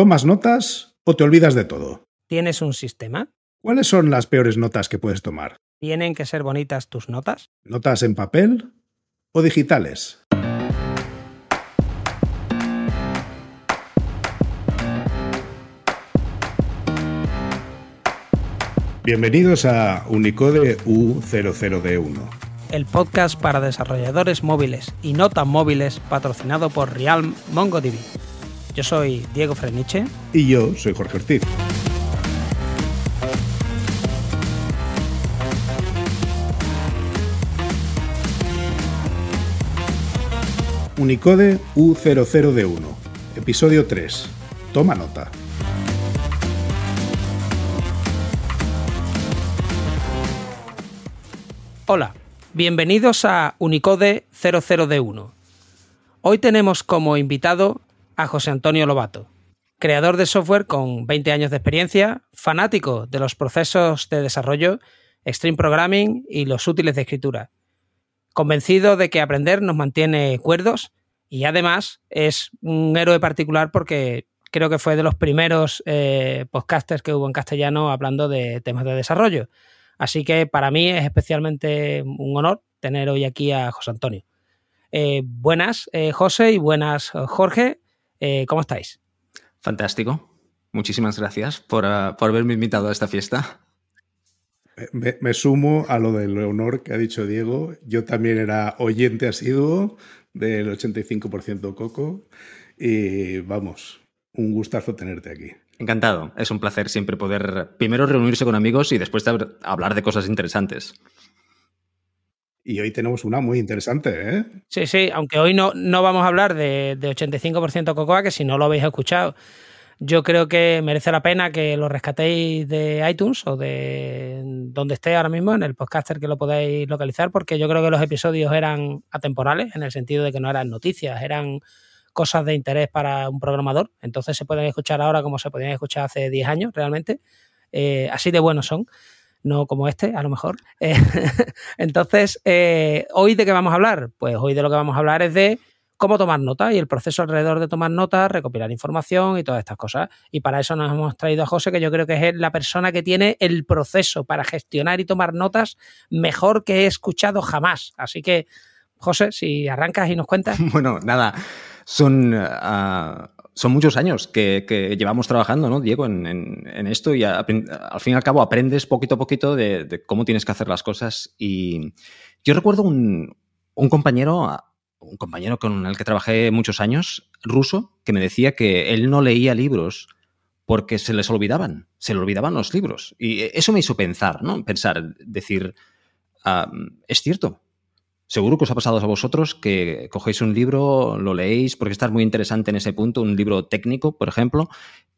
¿Tomas notas o te olvidas de todo? ¿Tienes un sistema? ¿Cuáles son las peores notas que puedes tomar? ¿Tienen que ser bonitas tus notas? ¿Notas en papel o digitales? Bienvenidos a Unicode U00D1. El podcast para desarrolladores móviles y no tan móviles patrocinado por Realm MongoDB. Yo soy Diego Freniche. Y yo soy Jorge Ortiz. Unicode U00D1, episodio 3. Toma nota. Hola, bienvenidos a Unicode 00D1. Hoy tenemos como invitado a José Antonio Lobato, creador de software con 20 años de experiencia, fanático de los procesos de desarrollo, Extreme Programming y los útiles de escritura. Convencido de que aprender nos mantiene cuerdos y además es un héroe particular porque creo que fue de los primeros eh, podcasters que hubo en castellano hablando de temas de desarrollo. Así que para mí es especialmente un honor tener hoy aquí a José Antonio. Eh, buenas, eh, José, y buenas, Jorge. Eh, ¿Cómo estáis? Fantástico. Muchísimas gracias por, uh, por, haberme invitado a esta fiesta. Me, me, sumo a lo del honor que ha dicho Diego. Yo también era oyente asiduo del 85% Coco. Y vamos, un gustazo tenerte aquí. Encantado. Es un placer siempre poder primero reunirse con amigos y después de hablar de cosas interesantes. Y hoy tenemos una muy interesante, ¿eh? Sí, sí, aunque hoy no, no vamos a hablar de, de 85% Cocoa, que si no lo habéis escuchado, yo creo que merece la pena que lo rescatéis de iTunes o de donde esté ahora mismo, en el podcaster que lo podáis localizar, porque yo creo que los episodios eran atemporales, en el sentido de que no eran noticias, eran cosas de interés para un programador. Entonces se pueden escuchar ahora como se podían escuchar hace 10 años realmente. Eh, así de buenos son, no como este, a lo mejor. Eh, entonces, eh, ¿hoy de qué vamos a hablar? Pues hoy de lo que vamos a hablar es de cómo tomar nota y el proceso alrededor de tomar nota, recopilar información y todas estas cosas. Y para eso nos hemos traído a José, que yo creo que es la persona que tiene el proceso para gestionar y tomar notas mejor que he escuchado jamás. Así que, José, si arrancas y nos cuentas. Bueno, nada son, uh, son muchos años que, que, llevamos trabajando, ¿no, Diego, en, en, esto y a, al fin y al cabo aprendes poquito a poquito de, cómo tienes que hacer las cosas. Y yo recuerdo un, un compañero, un compañero con el que trabajé muchos años, ruso, que me decía que él no leía libros porque se les olvidaban, se le olvidaban los libros. Y eso me hizo pensar, ¿no? Pensar, decir, uh, es cierto, Seguro que os ha pasado a vosotros que cogéis un libro, lo leéis, porque está muy interesante en ese punto, un libro técnico, por ejemplo,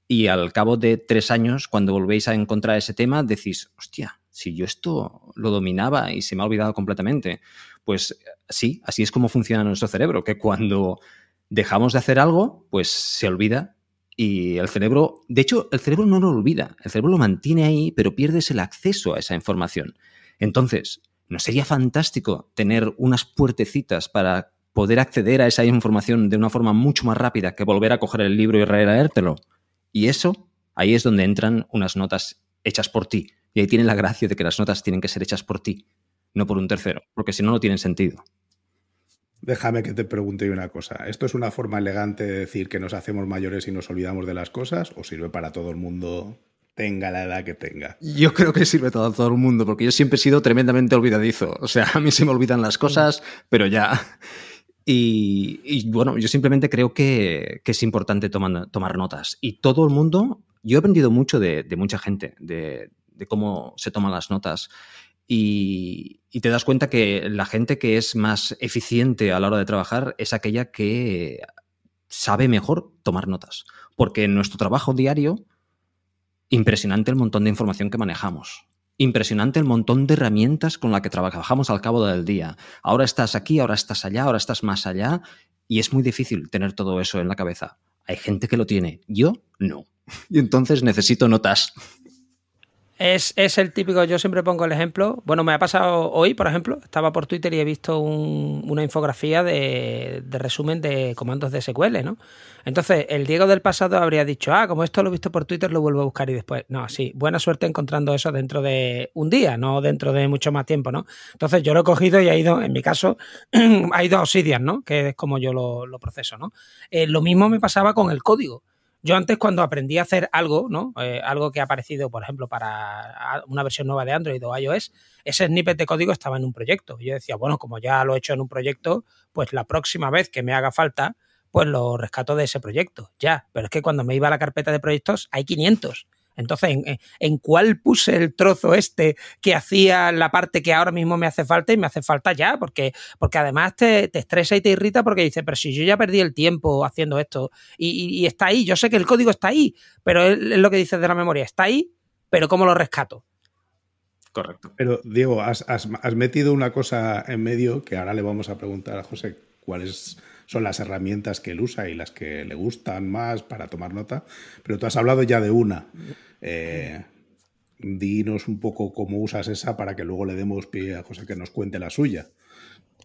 y al cabo de tres años, cuando volvéis a encontrar ese tema, decís, hostia, si yo esto lo dominaba y se me ha olvidado completamente. Pues sí, así es como funciona nuestro cerebro, que cuando dejamos de hacer algo, pues se olvida y el cerebro, de hecho, el cerebro no lo olvida, el cerebro lo mantiene ahí, pero pierdes el acceso a esa información. Entonces, ¿No sería fantástico tener unas puertecitas para poder acceder a esa información de una forma mucho más rápida que volver a coger el libro y releértelo? Y eso, ahí es donde entran unas notas hechas por ti. Y ahí tiene la gracia de que las notas tienen que ser hechas por ti, no por un tercero, porque si no, no tienen sentido. Déjame que te pregunte una cosa. ¿Esto es una forma elegante de decir que nos hacemos mayores y nos olvidamos de las cosas o sirve para todo el mundo tenga la edad que tenga. Yo creo que sirve todo, todo el mundo, porque yo siempre he sido tremendamente olvidadizo. O sea, a mí se me olvidan las cosas, pero ya. Y, y bueno, yo simplemente creo que, que es importante tomar, tomar, notas. Y todo el mundo, yo he aprendido mucho de, de mucha gente, de, de, cómo se toman las notas. Y, y, te das cuenta que la gente que es más eficiente a la hora de trabajar es aquella que sabe mejor tomar notas. Porque en nuestro trabajo diario Impresionante el montón de información que manejamos. Impresionante el montón de herramientas con las que trabajamos al cabo del día. Ahora estás aquí, ahora estás allá, ahora estás más allá. Y es muy difícil tener todo eso en la cabeza. Hay gente que lo tiene, yo no. Y entonces necesito notas. Es, el típico, yo siempre pongo el ejemplo. Bueno, me ha pasado hoy, por ejemplo, estaba por Twitter y he visto una infografía de, resumen de comandos de SQL, ¿no? Entonces, el Diego del pasado habría dicho, ah, como esto lo he visto por Twitter, lo vuelvo a buscar y después. No, sí, buena suerte encontrando eso dentro de un día, no dentro de mucho más tiempo, ¿no? Entonces, yo lo he cogido y ha ido, en mi caso, ha ido a Obsidian, ¿no? Que es como yo lo, proceso, ¿no? Eh, lo mismo me pasaba con el código. Yo antes cuando aprendí a hacer algo, ¿no? Eh, algo que ha aparecido, por ejemplo, para una versión nueva de Android o iOS, ese snippet de código estaba en un proyecto. Yo decía, bueno, como ya lo he hecho en un proyecto, pues la próxima vez que me haga falta, pues lo rescato de ese proyecto, ya. Pero es que cuando me iba a la carpeta de proyectos hay 500. Entonces, ¿en, cuál puse el trozo este que hacía la parte que ahora mismo me hace falta y me hace falta ya? Porque, porque además te, estresa y te irrita porque dices, pero si yo ya perdí el tiempo haciendo esto y, está ahí, yo sé que el código está ahí, pero es, lo que dices de la memoria, está ahí, pero ¿cómo lo rescato? Correcto. Pero Diego, has, metido una cosa en medio que ahora le vamos a preguntar a José cuáles son las herramientas que él usa y las que le gustan más para tomar nota. Pero tú has hablado ya de una. Eh, dinos un poco cómo usas esa para que luego le demos pie a José que nos cuente la suya.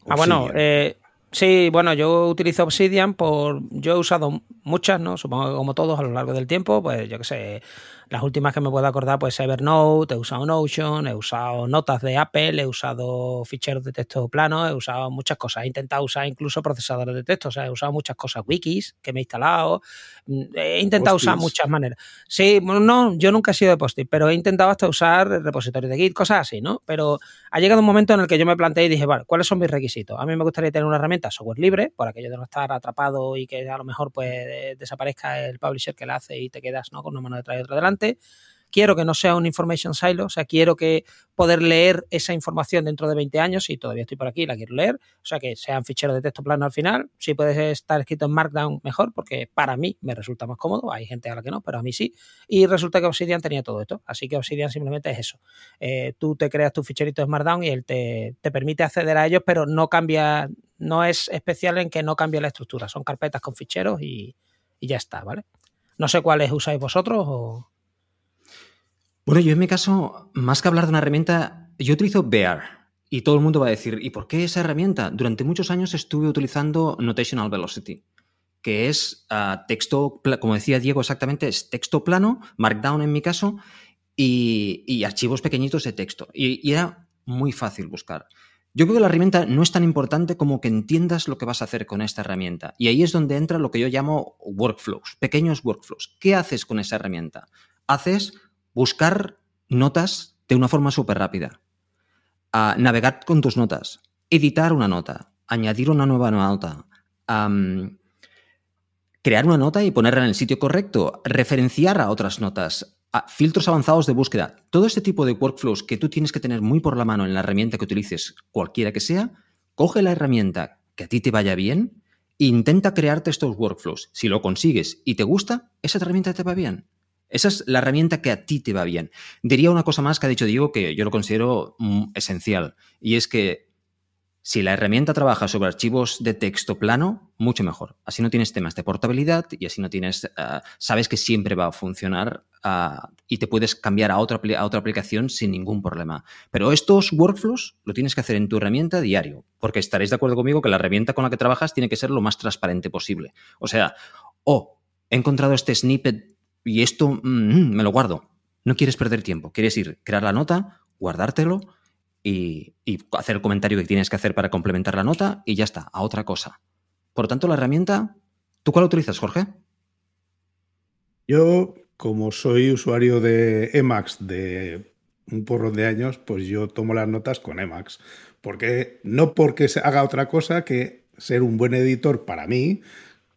Ah, bueno, eh, sí, bueno, yo utilizo Obsidian por. Yo he usado muchas, ¿no? Supongo que como todos a lo largo del tiempo, pues yo qué sé las últimas que me puedo acordar, pues Evernote, he usado Notion, he usado notas de Apple, he usado ficheros de texto plano, he usado muchas cosas. He intentado usar incluso procesadores de texto, o sea, he usado muchas cosas, wikis que me he instalado. Mm, he intentado usar muchas maneras. Sí, no, yo nunca he sido de post pero he intentado hasta usar repositorios de Git, cosas así, ¿no? Pero ha llegado un momento en el que yo me planteé y dije, vale, ¿cuáles son mis requisitos? A mí me gustaría tener una herramienta software libre, por aquello de no estar atrapado y que a lo mejor pues desaparezca el publisher que la hace y te quedas ¿no? con una mano detrás y otra delante quiero que no sea un information silo, o sea, quiero que poder leer esa información dentro de 20 años, y todavía estoy por aquí, la quiero leer, o sea, que sean ficheros de texto plano al final, si puede estar escrito en Markdown mejor, porque para mí me resulta más cómodo, hay gente a la que no, pero a mí sí, y resulta que Obsidian tenía todo esto, así que Obsidian simplemente es eso, eh, tú te creas tu ficherito en Markdown y él te, permite acceder a ellos, pero no cambia, no es especial en que no cambie la estructura, son carpetas con ficheros y, y ya está, ¿vale? No sé cuáles usáis vosotros o... Bueno, yo en mi caso, más que hablar de una herramienta, yo utilizo Bear. Y todo el mundo va a decir, ¿y por qué esa herramienta? Durante muchos años estuve utilizando Notational Velocity, que es ah, texto, como decía Diego exactamente, es texto plano, Markdown en mi caso, y, archivos pequeñitos de texto. Y, y, era muy fácil buscar. Yo creo que la herramienta no es tan importante como que entiendas lo que vas a hacer con esta herramienta. Y ahí es donde entra lo que yo llamo workflows, pequeños workflows. ¿Qué haces con esa herramienta? Haces buscar notas de una forma súper rápida, a navegar con tus notas, editar una nota, añadir una nueva nota, crear una nota y ponerla en el sitio correcto, referenciar a otras notas, a filtros avanzados de búsqueda. Todo este tipo de workflows que tú tienes que tener muy por la mano en la herramienta que utilices, cualquiera que sea, coge la herramienta que a ti te vaya bien intenta crearte estos workflows. Si lo consigues y te gusta, esa herramienta te va bien. Esa es la herramienta que a ti te va bien. Diría una cosa más que ha dicho Diego que yo lo considero mm, esencial, y es que si la herramienta trabaja sobre archivos de texto plano, mucho mejor. Así no tienes temas de portabilidad y así no tienes, ah, sabes que siempre va a funcionar ah, y te puedes cambiar a otra, a otra aplicación sin ningún problema. Pero estos workflows lo tienes que hacer en tu herramienta diario, porque estaréis de acuerdo conmigo que la herramienta con la que trabajas tiene que ser lo más transparente posible. O sea, oh, he encontrado este snippet y esto mm, me lo guardo. No quieres perder tiempo, quieres ir, crear la nota, guardártelo y, hacer el comentario que tienes que hacer para complementar la nota y ya está, a otra cosa. Por lo tanto, la herramienta, ¿tú cuál utilizas, Jorge? Yo, como soy usuario de Emacs de un porrón de años, pues yo tomo las notas con Emacs. Porque, no porque se haga otra cosa que ser un buen editor para mí,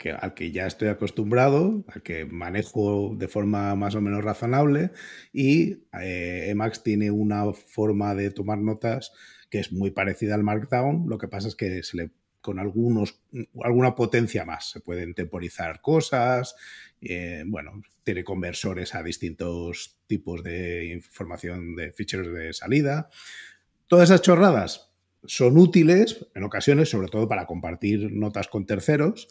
que, al que ya estoy acostumbrado, al que manejo de forma más o menos razonable y eh, Emacs tiene una forma de tomar notas que es muy parecida al Markdown, lo que pasa es que se le con algunos, alguna potencia más. Se pueden temporizar cosas, eh, bueno, tiene conversores a distintos tipos de información de ficheros de salida. Todas esas chorradas son útiles en ocasiones, sobre todo para compartir notas con terceros,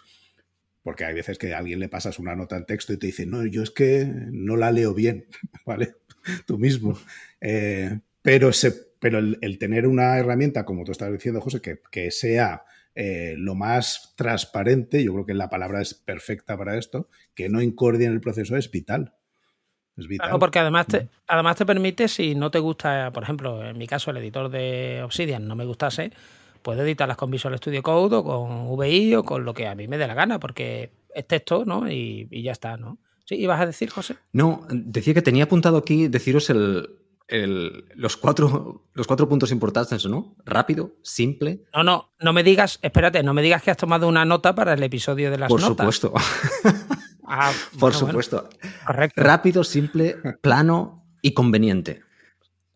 porque hay veces que a alguien le pasas una nota en texto y te dice, no, yo es que no la leo bien, ¿vale? tú mismo. Eh, pero pero el, tener una herramienta, como tú estabas diciendo, José, que, que sea eh, lo más transparente, yo creo que la palabra es perfecta para esto, que no incordie en el proceso es vital. Es vital. Claro, porque además te, además te permite, si no te gusta, por ejemplo, en mi caso el editor de Obsidian no me gustase, puedo editarlas con Visual Studio Code o con VI o con lo que a mí me dé la gana, porque es texto, ¿no? Y, y ya está, ¿no? ¿Sí? ¿Ibas a decir, José? No, decía que tenía apuntado aquí deciros el, los, cuatro, los cuatro puntos importantes, ¿no? Rápido, simple. No, no, no me digas, espérate, no me digas que has tomado una nota para el episodio de las Por notas. Supuesto. Ah, Por supuesto. correcto. Rápido, simple, plano y conveniente.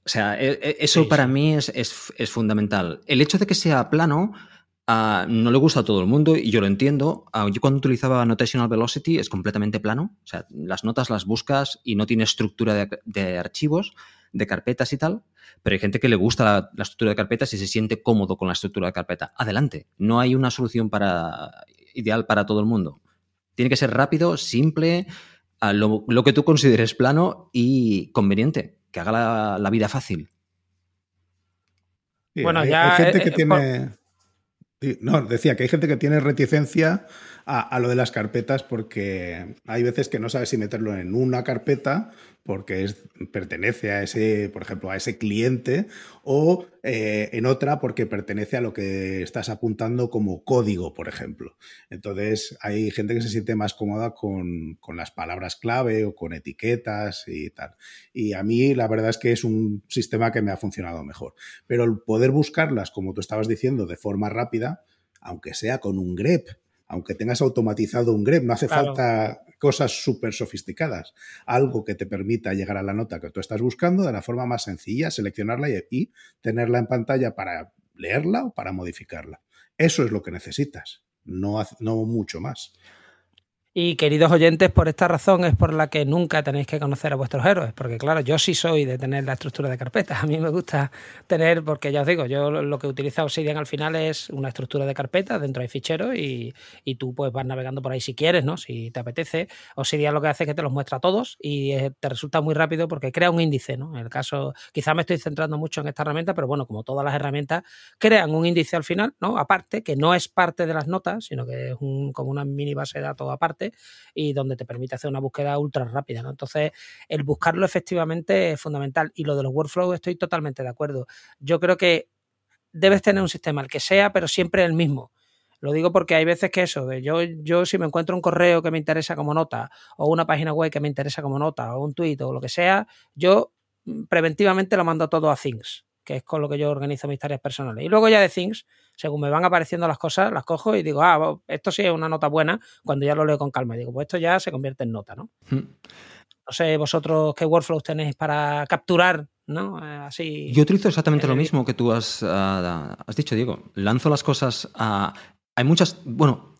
O sea, e, e, eso para mí es, es, fundamental. El hecho de que sea plano uh, no le gusta a todo el mundo y yo lo entiendo. Uh, yo cuando utilizaba Notational Velocity es completamente plano. O sea, las notas las buscas y no tiene estructura de, de archivos de carpetas y tal, pero hay gente que le gusta la, estructura de carpetas y se siente cómodo con la estructura de carpeta. Adelante, no hay una solución para, ideal para todo el mundo. Tiene que ser rápido, simple, lo, lo, que tú consideres plano y conveniente, que haga la, vida fácil. bueno, ya. Hay gente que tiene. No, decía que hay gente que tiene reticencia a, lo de las carpetas porque hay veces que no sabes si meterlo en una carpeta porque es, pertenece a ese, por ejemplo, a ese cliente o eh, en otra porque pertenece a lo que estás apuntando como código, por ejemplo. Entonces hay gente que se siente más cómoda con, con las palabras clave o con etiquetas y tal. Y a mí la verdad es que es un sistema que me ha funcionado mejor. Pero el poder buscarlas, como tú estabas diciendo, de forma rápida, aunque sea con un grep, aunque tengas automatizado un grep, no hace falta cosas súper sofisticadas. Algo que te permita llegar a la nota que tú estás buscando de la forma más sencilla, seleccionarla y, tenerla en pantalla para leerla o para modificarla. Eso es lo que necesitas, no, no mucho más. Y queridos oyentes, por esta razón es por la que nunca tenéis que conocer a vuestros héroes, porque claro, yo sí soy de tener la estructura de carpetas. A mí me gusta tener, porque ya os digo, yo lo que utiliza Obsidian al final es una estructura de carpetas, dentro hay ficheros y, y, tú pues vas navegando por ahí si quieres, ¿no? Si te apetece. Obsidian lo que hace es que te los muestra todos y eh, te resulta muy rápido porque crea un índice, ¿no? En el caso, quizá me estoy centrando mucho en esta herramienta, pero bueno, como todas las herramientas, crean un índice al final, ¿no? Aparte, que no es parte de las notas, sino que es un, como una mini base de datos aparte y donde te permite hacer una búsqueda ultra rápida. ¿no? Entonces, el buscarlo efectivamente es fundamental. Y lo de los workflows estoy totalmente de acuerdo. Yo creo que debes tener un sistema, el que sea, pero siempre el mismo. Lo digo porque hay veces que eso, yo, yo si me encuentro un correo que me interesa como nota, o una página web que me interesa como nota, o un tweet o lo que sea, yo mm, preventivamente lo mando todo a Things que es con lo que yo organizo mis tareas personales. Y luego ya de Things, según me van apareciendo las cosas, las cojo y digo, ah, esto sí es una nota buena, cuando ya lo leo con calma. Digo, pues esto ya se convierte en nota, ¿no? Hmm. No sé vosotros qué workflows tenéis para capturar, ¿no? Eh, así. Yo utilizo exactamente lo mismo que tú has, ah, has dicho, Diego. Lanzo las cosas a. Hay muchas. Bueno,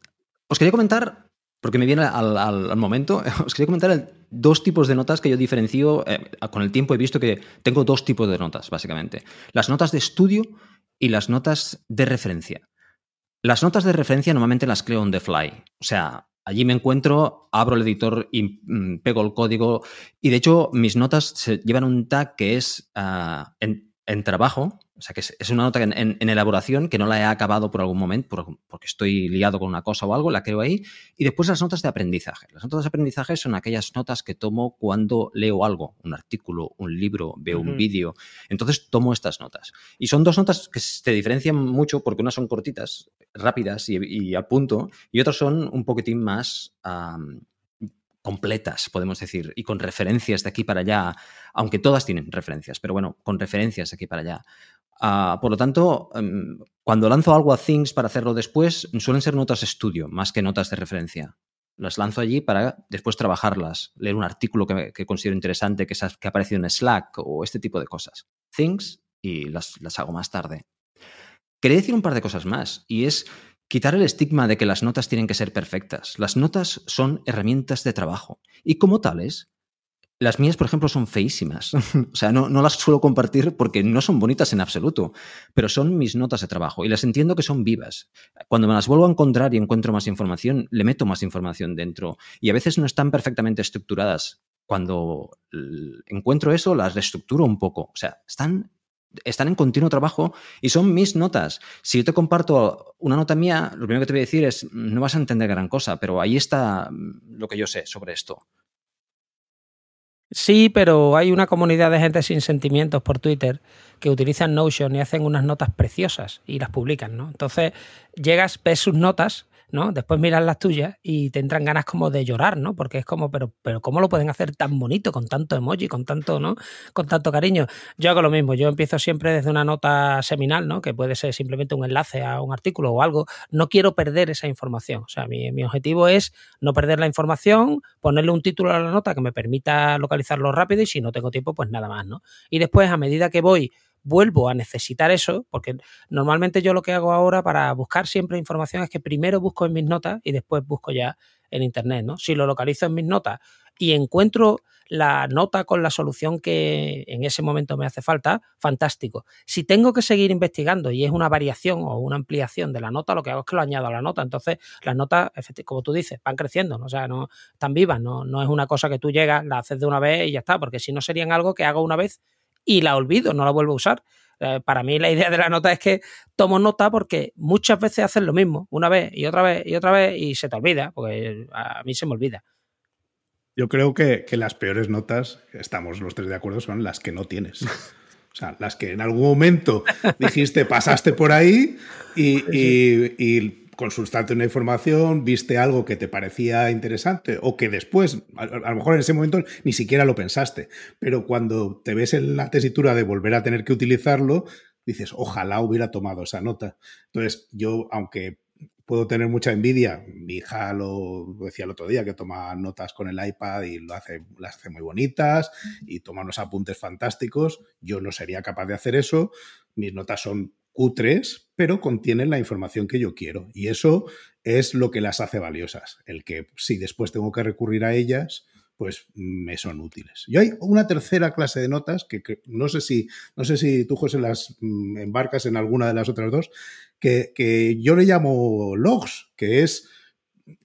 os quería comentar porque me viene al, momento, os quería comentar dos tipos de notas que yo diferencio. Eh, con el tiempo he visto que tengo dos tipos de notas, básicamente. Las notas de estudio y las notas de referencia. Las notas de referencia normalmente las creo on the fly. O sea, allí me encuentro, abro el editor y mm, pego el código. Y de hecho, mis notas se llevan un tag que es ah, en trabajo, sea, que es, una nota en, elaboración que no la he acabado por algún momento, porque estoy liado con una cosa o algo, la creo ahí. Y después las notas de aprendizaje. Las notas de aprendizaje son aquellas notas que tomo cuando leo algo, un artículo, un libro, veo un vídeo. Entonces tomo estas notas. Y son dos notas que se diferencian mucho porque unas son cortitas, rápidas y, al punto, y otras son un poquitín más completas, podemos decir, y con referencias de aquí para allá, aunque todas tienen referencias, pero bueno, con referencias de aquí para allá. Ah, por lo tanto, em, cuando lanzo algo a Things para hacerlo después, suelen ser notas estudio más que notas de referencia. Las lanzo allí para después trabajarlas, leer un artículo que, considero interesante que, ha aparecido en Slack o este tipo de cosas. Things y las, las hago más tarde. Quería decir un par de cosas más, y es Quitar el estigma de que las notas tienen que ser perfectas. Las notas son herramientas de trabajo y como tales, las mías, por ejemplo, son feísimas. o sea, no, las suelo compartir porque no son bonitas en absoluto, pero son mis notas de trabajo y las entiendo que son vivas. Cuando me las vuelvo a encontrar y encuentro más información, le meto más información dentro y a veces no están perfectamente estructuradas cuando encuentro eso, las reestructuro un poco. O sea, están están en continuo trabajo y son mis notas. Si yo te comparto una nota mía, lo primero que te voy a decir es, no vas a entender gran cosa, pero ahí está mm, lo que yo sé sobre esto. Sí, pero hay una comunidad de gente sin sentimientos por Twitter que utilizan Notion y hacen unas notas preciosas y las publican, ¿no? Entonces llegas, ves sus notas ¿no? Después miras las tuyas y te entran ganas como de llorar, ¿no? Porque es como, pero, pero ¿cómo lo pueden hacer tan bonito, con tanto emoji, con tanto, ¿no? Con tanto cariño. Yo hago lo mismo, yo empiezo siempre desde una nota seminal, ¿no? Que puede ser simplemente un enlace a un artículo o algo. No quiero perder esa información. O sea, mi, mi objetivo es no perder la información, ponerle un título a la nota que me permita localizarlo rápido y si no tengo tiempo, pues nada más, ¿no? Y después, a medida que voy vuelvo a necesitar eso, porque normalmente yo lo que hago ahora para buscar siempre información es que primero busco en mis notas y después busco ya en Internet, ¿no? Si lo localizo en mis notas y encuentro la nota con la solución que en ese momento me hace falta, fantástico. Si tengo que seguir investigando y es una variación o una ampliación de la nota, lo que hago es que lo añado a la nota. Entonces, las notas, como tú dices, van creciendo, ¿no? o sea, no están vivas, no, no es una cosa que tú llegas, la haces de una vez y ya está, porque si no serían algo que hago una vez y la olvido, no la vuelvo a usar. Eh, para mí la idea de la nota es que tomo nota porque muchas veces haces lo mismo, una vez y otra vez y otra vez y se te olvida, porque a mí se me olvida. Yo creo que, las peores notas, estamos los tres de acuerdo, son las que no tienes. O sea, las que en algún momento dijiste, pasaste por ahí y, y consultaste una información, viste algo que te parecía interesante o que después, a, lo mejor en ese momento ni siquiera lo pensaste, pero cuando te ves en la tesitura de volver a tener que utilizarlo, dices, ojalá hubiera tomado esa nota. Entonces, yo, aunque puedo tener mucha envidia, mi hija lo decía el otro día, que toma notas con el iPad y lo hace, las hace muy bonitas y toma unos apuntes fantásticos, yo no sería capaz de hacer eso, mis notas son cutres, pero contienen la información que yo quiero. Y eso es lo que las hace valiosas. El que si después tengo que recurrir a ellas, pues me son útiles. Y hay una tercera clase de notas que, no sé si no sé si tú José las mm, embarcas en alguna de las otras dos que, que, yo le llamo logs, que es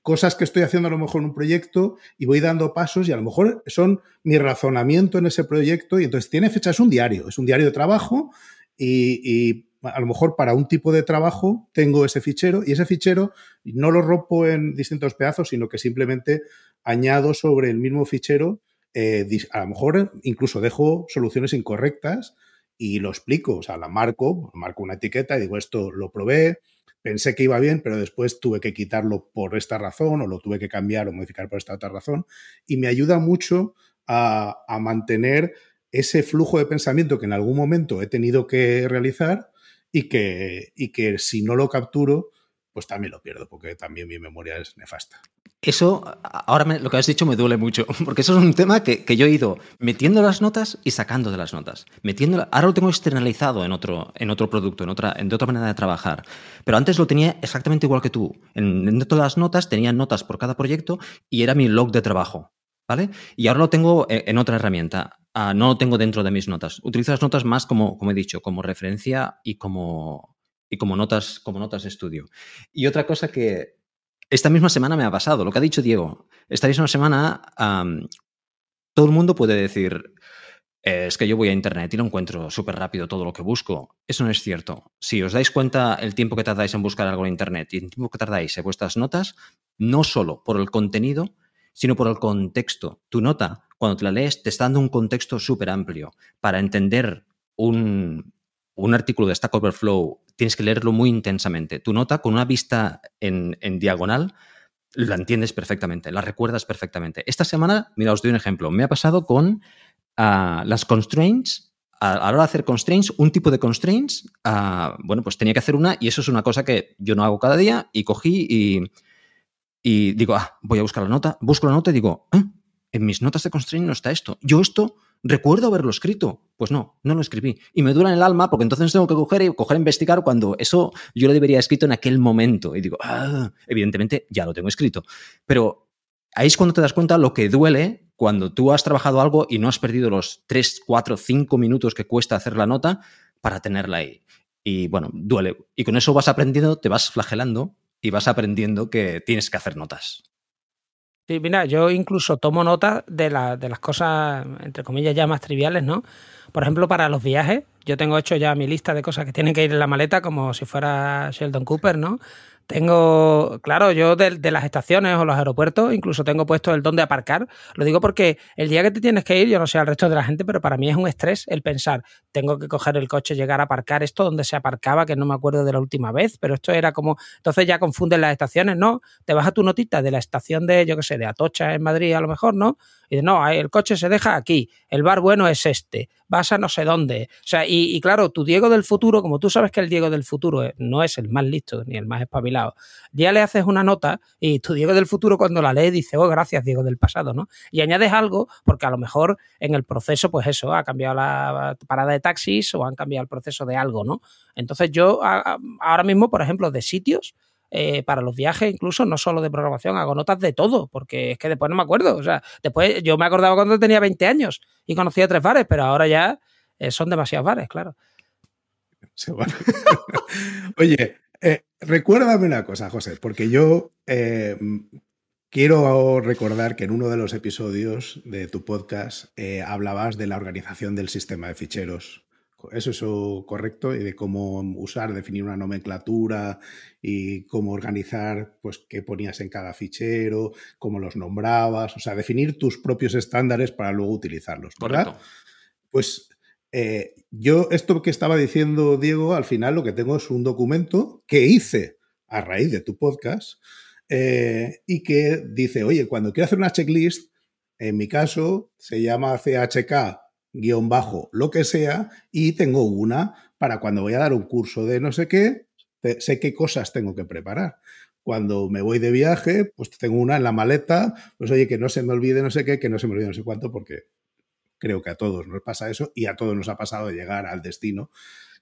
cosas que estoy haciendo a lo mejor en un proyecto y voy dando pasos y a lo mejor son mi razonamiento en ese proyecto y entonces tiene fecha, es un diario, es un diario de trabajo y, a lo mejor para un tipo de trabajo tengo ese fichero y ese fichero no lo rompo en distintos pedazos, sino que simplemente añado sobre el mismo fichero, eh, a lo mejor incluso dejo soluciones incorrectas y lo explico, o sea, la marco, marco una etiqueta y digo, esto lo probé, pensé que iba bien, pero después tuve que quitarlo por esta razón o lo tuve que cambiar o modificar por esta otra razón y me ayuda mucho a, a mantener ese flujo de pensamiento que en algún momento he tenido que realizar y que, y que si no lo capturo, pues también lo pierdo, porque también mi memoria es nefasta. Eso, ahora lo que has dicho me duele mucho, porque eso es un tema que, yo he ido metiendo las notas y sacando de las notas. Metiendo, ahora lo tengo externalizado en otro, en otro producto, en otra, en otra manera de trabajar. Pero antes lo tenía exactamente igual que tú. En, en todas las notas tenía notas por cada proyecto y era mi log de trabajo. ¿Vale? Y ahora lo tengo eh, en otra herramienta. Ah, no lo tengo dentro de mis notas. Utilizo las notas más como, como he dicho, como referencia y como, y como notas, como notas de estudio. Y otra cosa que esta misma semana me ha pasado, lo que ha dicho Diego. Esta misma semana todo el mundo puede decir, es que yo voy a internet y lo encuentro súper rápido todo lo que busco. Eso no es cierto. Si os dais cuenta el tiempo que tardáis en buscar algo en internet y el tiempo que tardáis en vuestras notas, no solo por el contenido, sino por el contexto. Tu nota, cuando te la lees, te está dando un contexto súper amplio. Para entender un, artículo de Stack Overflow, tienes que leerlo muy intensamente. Tu nota, con una vista en, diagonal, la entiendes perfectamente, la recuerdas perfectamente. Esta semana, mira, os doy un ejemplo. Me ha pasado con ah, las constraints. A, la hora de hacer constraints, un tipo de constraints, ah, bueno, pues tenía que hacer una y eso es una cosa que yo no hago cada día y cogí y y digo, ah, voy a buscar la nota, busco la nota y digo, ah, en mis notas de constraint no está esto. Yo esto recuerdo haberlo escrito. Pues no, no lo escribí. Y me dura en el alma porque entonces tengo que coger y coger a investigar cuando eso yo lo debería escrito en aquel momento. Y digo, ah, evidentemente ya lo tengo escrito. Pero ahí es cuando te das cuenta lo que duele cuando tú has trabajado algo y no has perdido los 3, 4, 5 minutos que cuesta hacer la nota para tenerla ahí. Y bueno, duele. Y con eso vas aprendiendo, te vas flagelando y vas aprendiendo que tienes que hacer notas. Sí, mira, yo incluso tomo nota de, de las cosas, entre comillas, ya más triviales, ¿no? Por ejemplo, para los viajes, yo tengo hecho ya mi lista de cosas que tienen que ir en la maleta, como si fuera Sheldon Cooper, ¿no? Tengo, claro, yo de, las estaciones o los aeropuertos incluso tengo puesto el dónde aparcar. Lo digo porque el día que te tienes que ir, yo no sé al resto de la gente, pero para mí es un estrés el pensar, tengo que coger el coche, llegar a aparcar esto donde se aparcaba, que no me acuerdo de la última vez, pero esto era como, entonces ya confunden las estaciones, ¿no? Te vas a tu notita de la estación de, yo qué sé, de Atocha en Madrid a lo mejor, ¿no? Y no, el coche se deja aquí, el bar bueno es este, vas a no sé dónde. O sea, y, claro, tu Diego del futuro, como tú sabes que el Diego del futuro no es el más listo ni el más espabilado, ya le haces una nota y tu Diego del futuro cuando la lee dice, oh, gracias Diego del pasado, ¿no? Y añades algo porque a lo mejor en el proceso, pues eso, ha cambiado la parada de taxis o han cambiado el proceso de algo, ¿no? Entonces yo ahora mismo, por ejemplo, de sitios, eh, para los viajes, incluso no solo de programación, hago notas de todo, porque es que después no me acuerdo. O sea, después yo me acordaba cuando tenía 20 años y conocía tres bares, pero ahora ya eh, son demasiados bares, claro. Oye, eh, recuérdame una cosa, José, porque yo quiero recordar que en uno de los episodios de tu podcast hablabas de la organización del sistema de ficheros eso es correcto y de cómo usar, definir una nomenclatura y cómo organizar, pues qué ponías en cada fichero, cómo los nombrabas, o sea, definir tus propios estándares para luego utilizarlos, ¿verdad? Pues eh, yo esto que estaba diciendo Diego, al final lo que tengo es un documento que hice a raíz de tu podcast eh, y que dice, oye, cuando quiero hacer una checklist, en mi caso se llama CHK guion bajo, lo que sea, y tengo una para cuando voy a dar un curso de no sé qué, sé qué cosas tengo que preparar. Cuando me voy de viaje, pues tengo una en la maleta, pues oye, que no se me olvide no sé qué, que no se me olvide no sé cuánto, porque creo que a todos nos pasa eso y a todos nos ha pasado llegar al destino,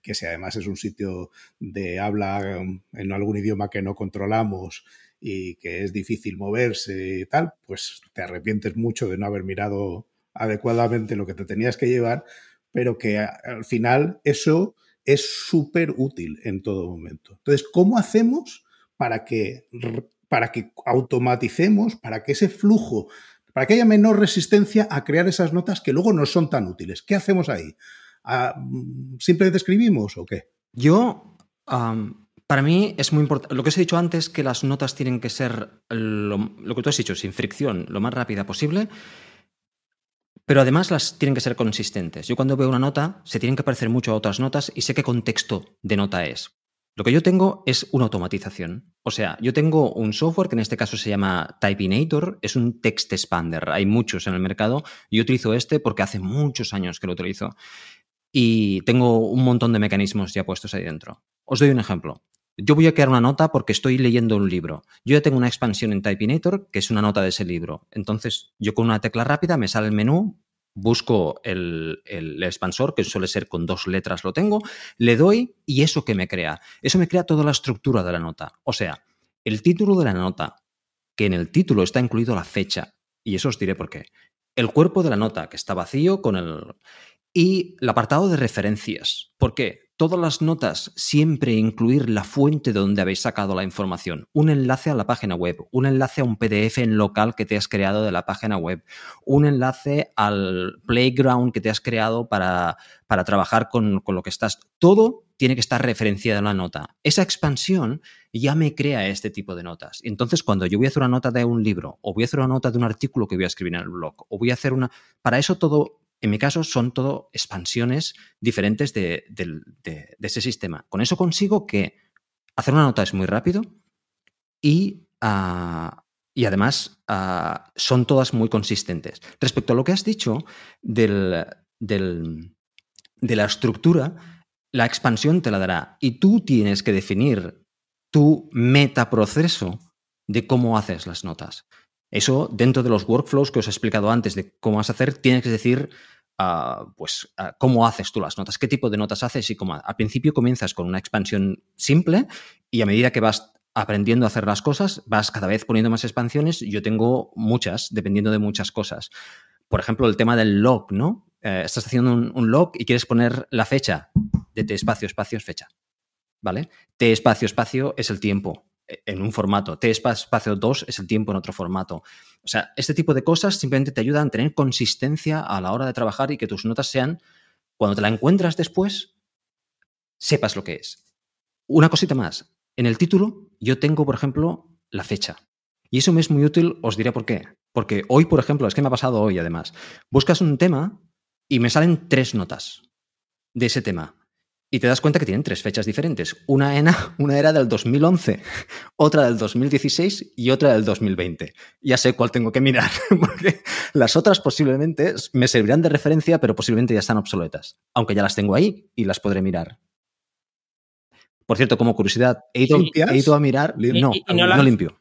que si además es un sitio de habla en algún idioma que no controlamos y que es difícil moverse y tal, pues te arrepientes mucho de no haber mirado adecuadamente lo que te tenías que llevar, pero que al final eso es súper útil en todo momento. Entonces, ¿cómo hacemos para que, para que automaticemos, para que ese flujo, para que haya menor resistencia a crear esas notas que luego no son tan útiles? ¿Qué hacemos ahí? Ah, ¿Simplemente escribimos o qué? Yo, para mí es muy importante, lo que os he dicho antes, que las notas tienen que ser lo, lo que tú has dicho, sin fricción, lo más rápida posible. Pero además las tienen que ser consistentes. Yo cuando veo una nota, se tienen que parecer mucho a otras notas y sé qué contexto de nota es. Lo que yo tengo es una automatización. O sea, yo tengo un software que en este caso se llama Typinator, es un text expander. Hay muchos en el mercado. Yo utilizo este porque hace muchos años que lo utilizo. Y tengo un montón de mecanismos ya puestos ahí dentro. Os doy un ejemplo. Yo voy a crear una nota porque estoy leyendo un libro. Yo ya tengo una expansión en Typinator que es una nota de ese libro. Entonces, yo con una tecla rápida me sale el menú, busco el, expansor, que suele ser con dos letras lo tengo, le doy y eso que me crea. Eso me crea toda la estructura de la nota. O sea, el título de la nota, que en el título está incluido la fecha, y eso os diré por qué. El cuerpo de la nota, que está vacío con el... Y el apartado de referencias. ¿Por qué? Todas las notas siempre incluir la fuente de donde habéis sacado la información, un enlace a la página web, un enlace a un PDF en local que te has creado de la página web, un enlace al playground que te has creado para, para trabajar con, con, lo que estás. Todo tiene que estar referenciado en la nota. Esa expansión ya me crea este tipo de notas. Entonces, cuando yo voy a hacer una nota de un libro, o voy a hacer una nota de un artículo que voy a escribir en el blog, o voy a hacer una... Para eso todo en mi caso son todo expansiones diferentes de, ese sistema. Con eso consigo que hacer una nota es muy rápido y, ah, y además ah, son todas muy consistentes. Respecto a lo que has dicho de la estructura, la expansión te la dará y tú tienes que definir tu metaproceso de cómo haces las notas. Eso, dentro de los workflows que os he explicado antes de cómo vas a hacer, tienes que decir ah, pues, ah, cómo haces tú las notas, qué tipo de notas haces y cómo. Al principio comienzas con una expansión simple y a medida que vas aprendiendo a hacer las cosas, vas cada vez poniendo más expansiones. Yo tengo muchas, dependiendo de muchas cosas. Por ejemplo, el tema del log, ¿no? Eh, estás haciendo un, un, log y quieres poner la fecha de t espacio, espacio, fecha. ¿Vale? T espacio, espacio es el tiempo en un formato, T espacio 2 es el tiempo en otro formato. O sea, este tipo de cosas simplemente te ayudan a tener consistencia a la hora de trabajar y que tus notas sean, cuando te la encuentras después, sepas lo que es. Una cosita más. En el título yo tengo, por ejemplo, la fecha. Y eso me es muy útil, os diré por qué. Porque hoy, por ejemplo, es que me ha pasado hoy además, buscas un tema y me salen tres notas de ese tema. Y te das cuenta que tienen tres fechas diferentes. Una era, una era del 2011, otra del 2016 y otra del 2020. Ya sé cuál tengo que mirar, porque las otras posiblemente me servirán de referencia, pero posiblemente ya están obsoletas. Aunque ya las tengo ahí y las podré mirar. Por cierto, como curiosidad, he ido, a mirar. no, no, limpio.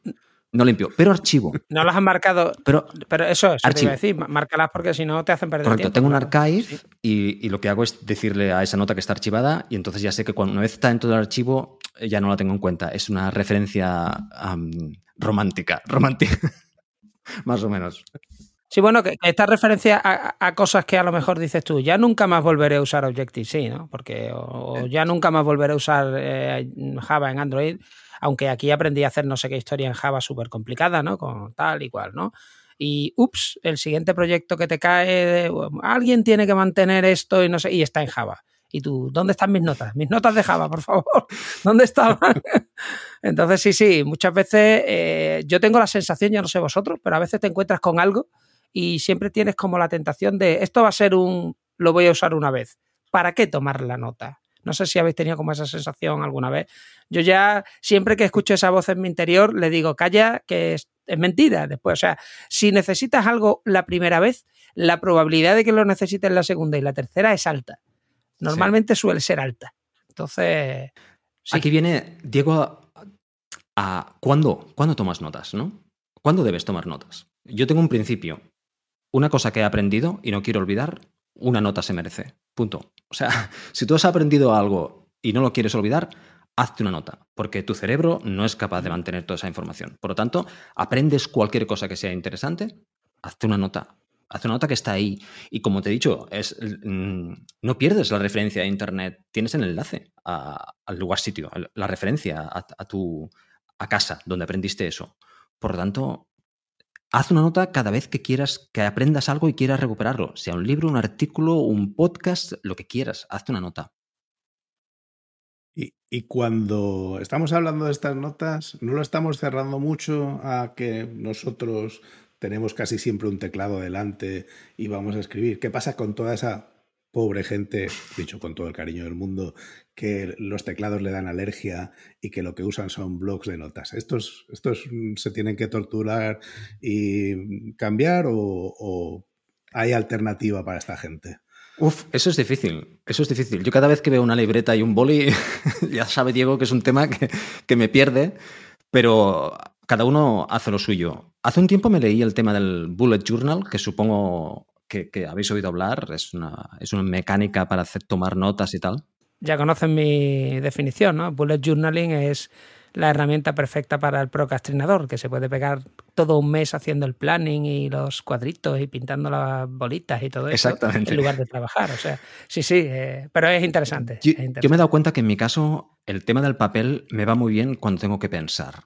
No limpio, pero archivo. No las han marcado. Pero, pero eso, es archivo. decir, márcalas porque si no te hacen perder Correcto, tiempo. tengo un archive y, lo que hago es decirle a esa nota que está archivada y entonces ya sé que cuando una vez está dentro del archivo ya no la tengo en cuenta. Es una referencia romántica, romántica, más o menos. Sí, bueno, que esta referencia a, cosas que a lo mejor dices tú, ya nunca más volveré a usar Objective-C, ¿no? Porque o, ya nunca más volveré a usar eh, Java en Android, aunque aquí aprendí a hacer no sé qué historia en Java súper complicada, ¿no? Con tal y cual, ¿no? Y ups, el siguiente proyecto que te cae, alguien tiene que mantener esto y no sé, y está en Java. Y tú, ¿dónde están mis notas? Mis notas de Java, por favor. ¿Dónde están? Entonces, sí, sí, muchas veces eh, yo tengo la sensación, ya no sé vosotros, pero a veces te encuentras con algo y siempre tienes como la tentación de, esto va a ser un, lo voy a usar una vez. ¿Para qué tomar la nota? No sé si habéis tenido como esa sensación alguna vez. Yo ya, siempre que escucho esa voz en mi interior, le digo, calla, que es, mentira. Después, o sea, si necesitas algo la primera vez, la probabilidad de que lo necesites la segunda y la tercera es alta. Normalmente suele ser alta. Entonces. Aquí viene, Diego, a, ¿cuándo, ¿cuándo tomas notas, no? ¿Cuándo debes tomar notas? Yo tengo un principio. Una cosa que he aprendido y no quiero olvidar, una nota se merece. Punto. O sea, si tú has aprendido algo y no lo quieres olvidar, hazte una nota, porque tu cerebro no es capaz de mantener toda esa información. Por lo tanto, aprendes cualquier cosa que sea interesante, hazte una nota. Hazte una nota que está ahí. Y como te he dicho, es, mm, no pierdes la referencia a Internet. Tienes el enlace al lugar sitio, la referencia a, a, tu a casa donde aprendiste eso. Por lo tanto, Haz una nota cada vez que quieras, que aprendas algo y quieras recuperarlo, sea un libro, un artículo, un podcast, lo que quieras, hazte una nota. Y, cuando estamos hablando de estas notas, no lo estamos cerrando mucho a que nosotros tenemos casi siempre un teclado delante y vamos a escribir. ¿Qué pasa con toda esa pobre gente, dicho con todo el cariño del mundo, que los teclados le dan alergia y que lo que usan son blocs de notas. ¿Estos, estos se tienen que torturar y cambiar o, hay alternativa para esta gente? Uf, eso es difícil, eso es difícil. Yo cada vez que veo una libreta y un boli, ya sabe Diego que es un tema que me pierde, pero cada uno hace lo suyo. Hace un tiempo me leí el tema del Bullet Journal, que supongo que, habéis oído hablar, es una, es una mecánica para hacer, tomar notas y tal. Ya conocen mi definición, ¿no? Bullet Journaling es la herramienta perfecta para el procrastinador, que se puede pegar todo un mes haciendo el planning y los cuadritos y pintando las bolitas y todo eso en lugar de trabajar. O sea, sí, sí, eh, pero es interesante, yo, me he dado cuenta que en mi caso el tema del papel me va muy bien cuando tengo que pensar.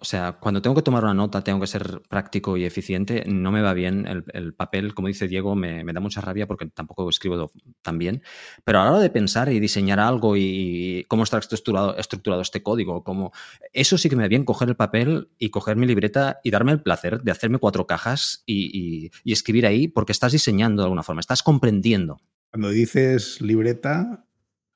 O sea, cuando tengo que tomar una nota, tengo que ser práctico y eficiente, no me va bien el, papel, como dice Diego, me, da mucha rabia porque tampoco escribo tan bien. Pero a la hora de pensar y diseñar algo y, cómo está estructurado, este código, como eso sí que me va bien coger el papel y coger mi libreta y darme el placer de hacerme cuatro cajas y escribir ahí porque estás diseñando de alguna forma, estás comprendiendo. Cuando dices libreta,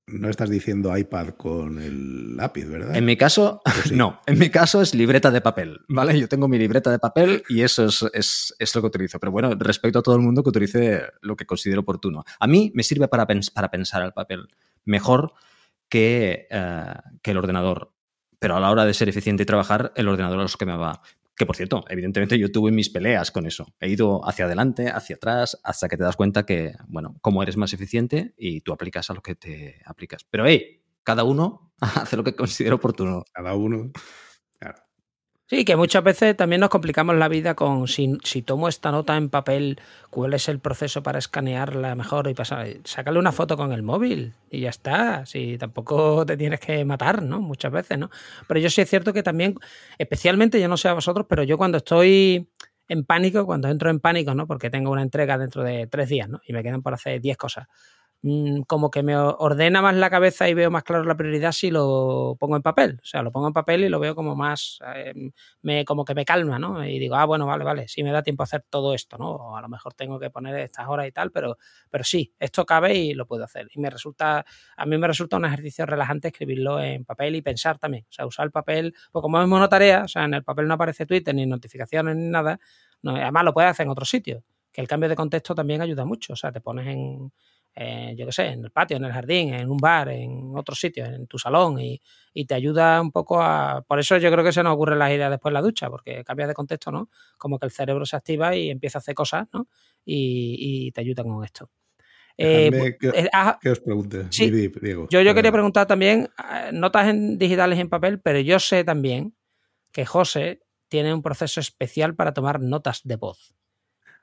no estás diciendo iPad con el lápiz, ¿verdad? En mi caso, no. En mi caso es libreta de papel, ¿vale? Yo tengo mi libreta de papel y eso es, lo que utilizo. Pero bueno, respeto a todo el mundo que utilice lo que considero oportuno. A mí me sirve para, para pensar el papel mejor que, eh, que el ordenador. Pero a la hora de ser eficiente y trabajar, el ordenador es lo que me va. Que por cierto, evidentemente yo tuve mis peleas con eso. He ido hacia adelante, hacia atrás, hasta que te das cuenta que, bueno, cómo eres más eficiente y tú aplicas a lo que te aplicas. Pero hey, cada uno hace lo que considera oportuno. Cada uno. Sí, que muchas veces también nos complicamos la vida con si, tomo esta nota en papel, cuál es el proceso para escanearla mejor y pasar. Sácale una foto con el móvil y ya está. Si tampoco te tienes que matar, ¿no? Muchas veces, ¿no? Pero yo sí es cierto que también, especialmente, yo no sé a vosotros, pero yo cuando estoy en pánico, cuando entro en pánico, ¿no? Porque tengo una entrega dentro de tres días, ¿no? Y me quedan por hacer diez cosas. Mm, como que me ordena más la cabeza y veo más claro la prioridad si lo pongo en papel. O sea, lo pongo en papel y lo veo como más, eh, me, como que me calma, ¿no? Y digo, ah, bueno, vale, vale, sí me da tiempo a hacer todo esto, ¿no? O a lo mejor tengo que poner estas horas y tal, pero, pero sí, esto cabe y lo puedo hacer. Y me resulta, a mí me resulta un ejercicio relajante escribirlo en papel y pensar también. O sea, usar el papel, pues como es monotarea, o sea, en el papel no aparece Twitter ni notificaciones ni nada, no, además lo puedes hacer en otro sitio, que el cambio de contexto también ayuda mucho. O sea, te pones en eh, yo qué sé, en el patio, en el jardín, en un bar, en otro sitio, en tu salón y, te ayuda un poco a... Por eso yo creo que se nos ocurren las ideas después de la ducha, porque cambias de contexto, ¿no? Como que el cerebro se activa y empieza a hacer cosas, ¿no? Y, te ayuda con esto. Eh, eh, ah, que, os pregunte, sí, Diego. Yo, yo quería preguntar también, notas en, digitales en papel, pero yo sé también que José tiene un proceso especial para tomar notas de voz.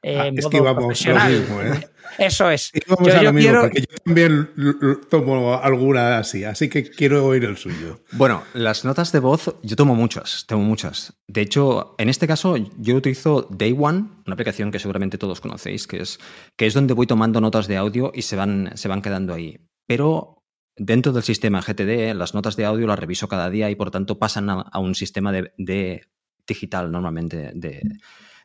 Ah, es que íbamos lo mismo, ¿eh? Eso es. yo, quiero... porque yo también tomo alguna así, así que quiero oír el suyo. Bueno, las notas de voz, yo tomo muchas, tomo muchas. De hecho, en este caso, yo utilizo Day One, una aplicación que seguramente todos conocéis, que es, que es donde voy tomando notas de audio y se van, se van quedando ahí. Pero dentro del sistema GTD, las notas de audio las reviso cada día y por tanto pasan a, un sistema de, digital normalmente de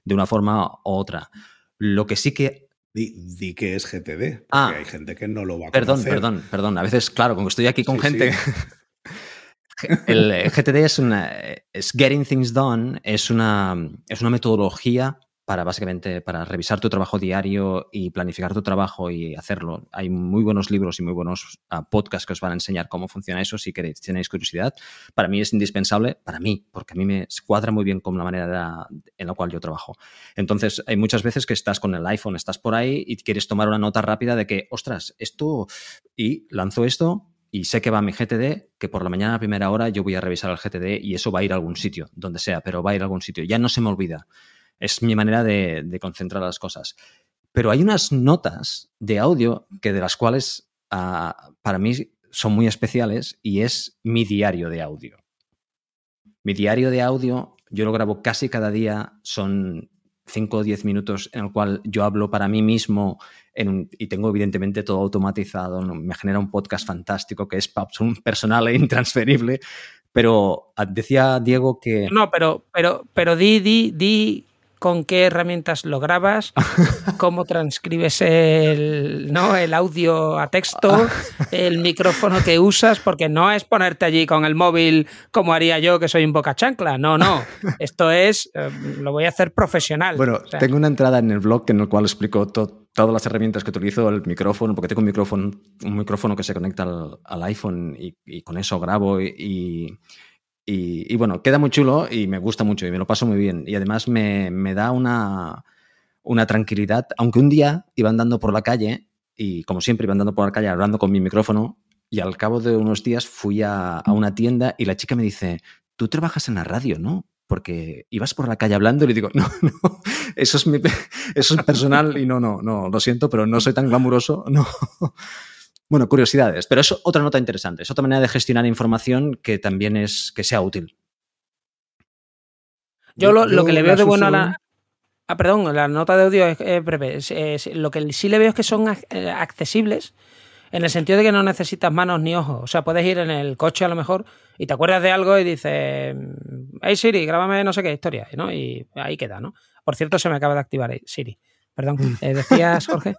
de una forma u otra. Lo que sí que Di, que es GTD. Ah, hay gente que no lo va a perdón, Perdón, perdón, A veces, claro, como estoy aquí con gente. el GTD es una. Es Getting Things Done, es una, es una metodología para básicamente para revisar tu trabajo diario y planificar tu trabajo y hacerlo. Hay muy buenos libros y muy buenos ah, podcasts que os van a enseñar cómo funciona eso si queréis, tenéis curiosidad. Para mí es indispensable, para mí, porque a mí me cuadra muy bien con la manera en la cual yo trabajo. Entonces, hay muchas veces que estás con el iPhone, estás por ahí y quieres tomar una nota rápida de que, ostras, esto, y lanzo esto, y sé que va mi GTD, que por la mañana a primera hora yo voy a revisar el GTD y eso va a ir a algún sitio, donde sea, pero va a ir a algún sitio. Ya no se me olvida. Es mi manera de, concentrar las cosas. Pero hay unas notas de audio que de las cuales ah, para mí son muy especiales y es mi diario de audio. Mi diario de audio, yo lo grabo casi cada día, son 5 o 10 minutos en el cual yo hablo para mí mismo y tengo evidentemente todo automatizado, me genera un podcast fantástico que es personal e intransferible, pero ah, decía Diego que... No, pero, pero, pero di, di, di con qué herramientas lo grabas, cómo transcribes el, ¿no? el audio a texto, el micrófono que usas, porque no es ponerte allí con el móvil como haría yo, que soy un boca chancla. No, no. Esto es, eh, lo voy a hacer profesional. Bueno, tengo una entrada en el blog en el cual explico todas las herramientas que utilizo, el micrófono, porque tengo un micrófono, un micrófono que se conecta al, iPhone y, con eso grabo y y, bueno, queda muy chulo y me gusta mucho y me lo paso muy bien. Y además me, da una, una, tranquilidad, aunque un día iba andando por la calle y como siempre iba andando por la calle hablando con mi micrófono y al cabo de unos días fui a, una tienda y la chica me dice, tú trabajas en la radio, ¿no? Porque ibas por la calle hablando y le digo, no, no, eso es, mi, eso es personal y no, no, no, lo siento, pero no soy tan glamuroso, no. Bueno, curiosidades, pero es otra nota interesante, es otra manera de gestionar información que también es que sea útil. Yo lo, que le veo de bueno a la... Ah, perdón, la nota de audio es, breve. lo que sí le veo es que son eh, accesibles en el sentido de que no necesitas manos ni ojos. O sea, puedes ir en el coche a lo mejor y te acuerdas de algo y dices, hey Siri, grábame no sé qué historia, ¿no? Y ahí queda, ¿no? Por cierto, se me acaba de activar Siri. Perdón, eh, ¿decías, Jorge?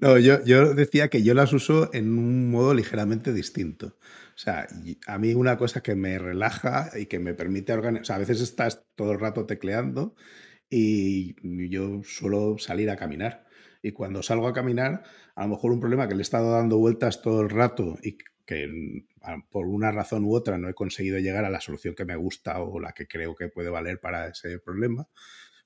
No, yo, yo decía que yo las uso en un modo ligeramente distinto. O sea, a mí una cosa que me relaja y que me permite organizar, o sea, a veces estás todo el rato tecleando y yo suelo salir a caminar. Y cuando salgo a caminar, a lo mejor un problema que le he estado dando vueltas todo el rato y que por una razón u otra no he conseguido llegar a la solución que me gusta o la que creo que puede valer para ese problema,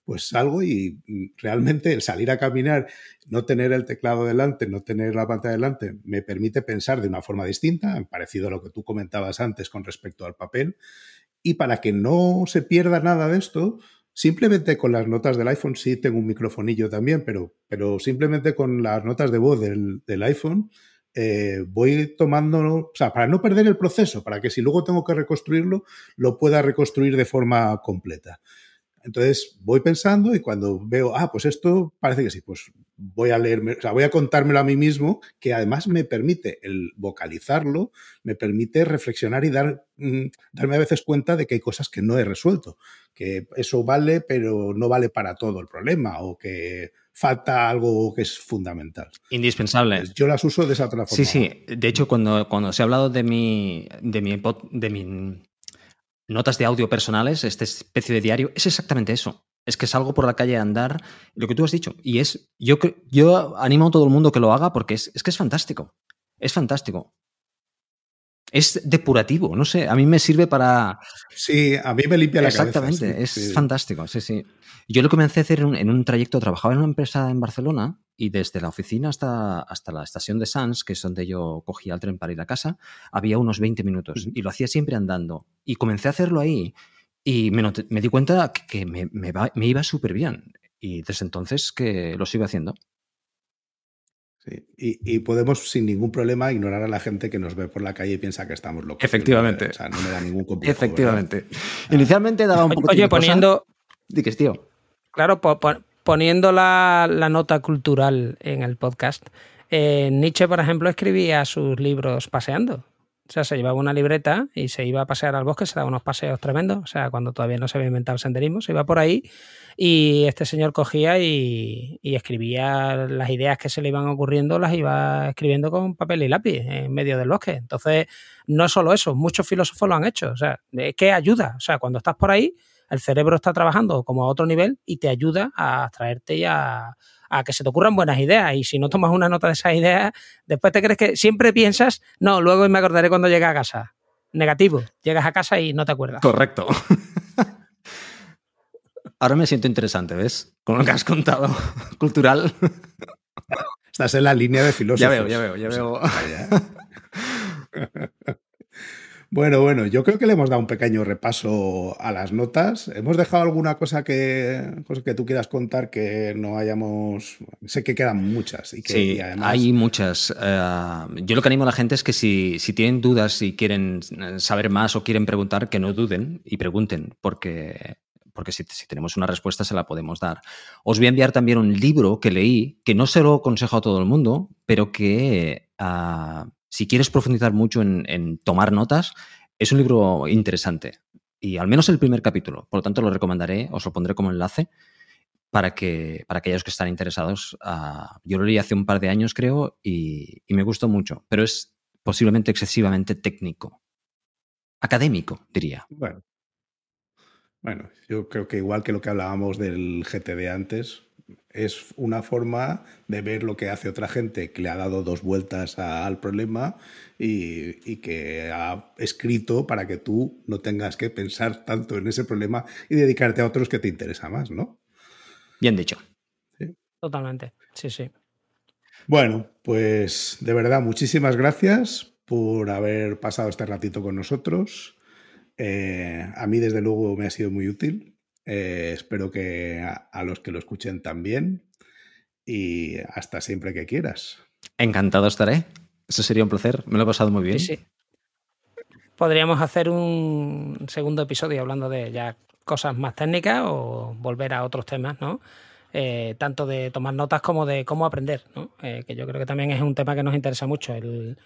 pues salgo y mm, realmente el salir a caminar, no tener el teclado delante, no tener la pantalla delante, me permite pensar de una forma distinta, parecido a lo que tú comentabas antes con respecto al papel, Y para que no se pierda nada de esto, simplemente con las notas del iPhone, sí tengo un microfonillo también, pero, pero simplemente con las notas de voz del, del iPhone, eh, voy tomando, o sea, para no perder el proceso, para que si luego tengo que reconstruirlo, lo pueda reconstruir de forma completa. Entonces voy pensando y cuando veo, ah, pues esto parece que sí, pues voy a leerme, o sea, voy a contármelo a mí mismo, que además me permite el vocalizarlo, me permite reflexionar y dar, mm, darme a veces cuenta de que hay cosas que no he resuelto, que eso vale, pero no vale para todo el problema, o que falta algo que es fundamental. Indispensable. Yo las uso de esa otra forma. Sí, sí. De hecho, cuando, cuando se ha hablado de mi, de mi, de mi notas de audio personales, esta especie de diario, es exactamente eso. Es que salgo por la calle a andar, lo que tú has dicho. Y es, yo, yo animo a todo el mundo que lo haga porque es, es que es fantástico. Es fantástico. Es depurativo, no sé, a mí me sirve para... Sí, a mí me limpia la Exactamente, cabeza. Exactamente, es fantástico, sí, sí. Yo lo comencé a hacer en un, trayecto, trabajaba en una empresa en Barcelona y desde la oficina hasta, hasta la estación de Sans, que es donde yo cogía el tren para ir a casa, había unos 20 minutos y lo hacía siempre andando. Y comencé a hacerlo ahí y me, me di cuenta que me, me, me iba súper bien. Y desde entonces que lo sigo haciendo. Sí. Y, y, podemos sin ningún problema ignorar a la gente que nos ve por la calle y piensa que estamos locos. Efectivamente. O sea, no me da ningún complejo. Efectivamente. ¿verdad? Inicialmente daba un poco Oye, de poniendo. Dices, tío. Claro, po poniendo la, la, nota cultural en el podcast, eh, Nietzsche, por ejemplo, escribía sus libros paseando. O sea, se llevaba una libreta y se iba a pasear al bosque, se daba unos paseos tremendos. O sea, cuando todavía no se había inventado el senderismo, se iba por ahí y este señor cogía y, escribía las ideas que se le iban ocurriendo, las iba escribiendo con papel y lápiz en medio del bosque. Entonces, no solo eso, muchos filósofos lo han hecho. O sea, que ayuda. O sea, cuando estás por ahí, el cerebro está trabajando como a otro nivel y te ayuda a traerte y a, a que se te ocurran buenas ideas. Y si no tomas una nota de esas ideas, después te crees que siempre piensas, no, luego me acordaré cuando llegue a casa. Negativo. Llegas a casa y no te acuerdas. Correcto. Ahora me siento interesante, ¿ves? Con lo que has contado. Cultural. Estás en la línea de filósofos. Ya veo, ya veo, ya veo. Bueno, bueno, yo creo que le hemos dado un pequeño repaso a las notas. ¿Hemos dejado alguna cosa que, cosa que tú quieras contar que no hayamos... Sé que quedan muchas. Y que, sí, y además... hay muchas. Uh, yo lo que animo a la gente es que si, si tienen dudas, si quieren saber más o quieren preguntar, que no duden y pregunten, porque porque si, si, tenemos una respuesta se la podemos dar. Os voy a enviar también un libro que leí, que no se lo aconsejo a todo el mundo, pero que uh, si quieres profundizar mucho en, tomar notas, es un libro interesante. Y al menos el primer capítulo. Por lo tanto, lo recomendaré, os lo pondré como enlace para que para aquellos que están interesados. Uh, yo lo leí hace un par de años, creo, y, y me gustó mucho, pero es posiblemente excesivamente técnico. Académico, diría. Bueno, bueno, yo creo que igual que lo que hablábamos del GTD antes, es una forma de ver lo que hace otra gente que le ha dado dos vueltas a, al problema y, y, que ha escrito para que tú no tengas que pensar tanto en ese problema y dedicarte a otros que te interesa más, ¿no? Bien dicho. ¿Sí? Totalmente, sí, sí. Bueno, pues de verdad, muchísimas gracias por haber pasado este ratito con nosotros. Eh, a mí, desde luego, me ha sido muy útil. Eh, espero que a, a, los que lo escuchen también. Y hasta siempre que quieras. Encantado estaré. Eso sería un placer. Me lo he pasado muy bien. Sí, sí. Podríamos hacer un segundo episodio hablando de ya cosas más técnicas o volver a otros temas, ¿no? Eh, tanto de tomar notas como de cómo aprender, ¿no? Eh, que yo creo que también es un tema que nos interesa mucho. El,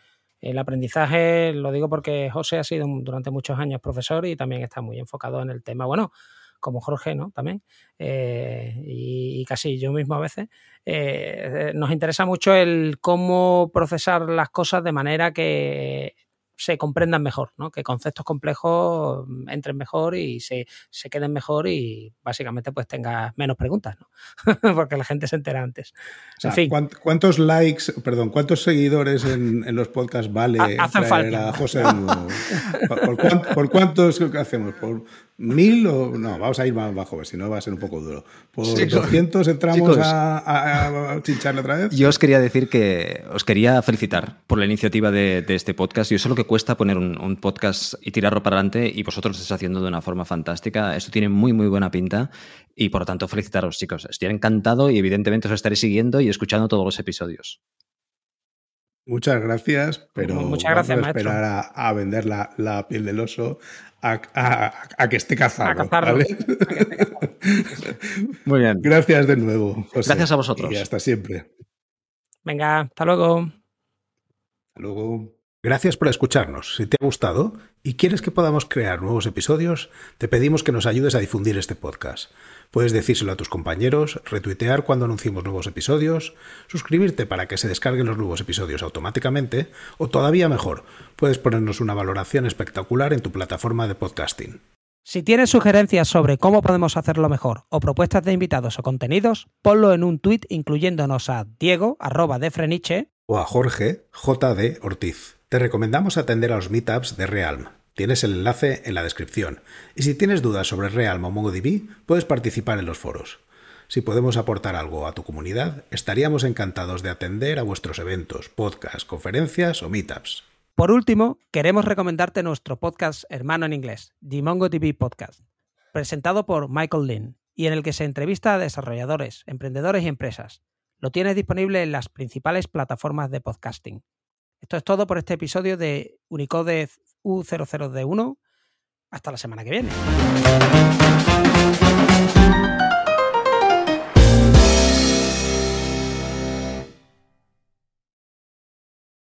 el aprendizaje, lo digo porque José ha sido durante muchos años profesor y también está muy enfocado en el tema, bueno, como Jorge, ¿no? También, eh, y, casi yo mismo a veces, eh, nos interesa mucho el cómo procesar las cosas de manera que se comprendan mejor, ¿no? que conceptos complejos entren mejor y se, se queden mejor y básicamente pues tengas menos preguntas, ¿no? porque la gente se entera antes. O sea, en fin. ¿Cuántos likes, perdón, cuántos seguidores en, en los podcasts vale Hacen falta. a José ¿Por, por, cuántos, ¿Por cuántos hacemos? ¿Por mil o no? Vamos a ir más bajo, si no va a ser un poco duro. ¿Por sí, 200 entramos chicos, a, a, a, chincharle otra vez? Yo os quería decir que os quería felicitar por la iniciativa de, de este podcast. Yo sé lo que cuesta poner un, podcast y tirarlo para adelante y vosotros lo estáis haciendo de una forma fantástica. Esto tiene muy, muy buena pinta y por lo tanto felicitaros, chicos. Estoy encantado y evidentemente os estaré siguiendo y escuchando todos los episodios. Muchas gracias, pero Muchas gracias, vamos a esperar a, vender la, piel del oso a, que esté cazado. Muy bien. Gracias de nuevo. Gracias a vosotros. Y hasta siempre. Venga, hasta luego. Hasta luego. Gracias por escucharnos. Si te ha gustado y quieres que podamos crear nuevos episodios, te pedimos que nos ayudes a difundir este podcast. Puedes decírselo a tus compañeros, retuitear cuando anunciemos nuevos episodios, suscribirte para que se descarguen los nuevos episodios automáticamente, o todavía mejor, puedes ponernos una valoración espectacular en tu plataforma de podcasting. Si tienes sugerencias sobre cómo podemos hacerlo mejor o propuestas de invitados o contenidos, ponlo en un tuit incluyéndonos a Diego, arroba de Freniche, o a Jorge, JD Ortiz. Te recomendamos atender a los meetups de Realm. Tienes el enlace en la descripción. Y si tienes dudas sobre Realm o MongoDB, puedes participar en los foros. Si podemos aportar algo a tu comunidad, estaríamos encantados de atender a vuestros eventos, podcasts, conferencias o meetups. Por último, queremos recomendarte nuestro podcast hermano en inglés, The MongoDB Podcast, presentado por Michael Lynn y en el que se entrevista a desarrolladores, emprendedores y empresas. Lo tienes disponible en las principales plataformas de podcasting. Esto es todo por este episodio de Unicode U00D1. Hasta la semana que viene.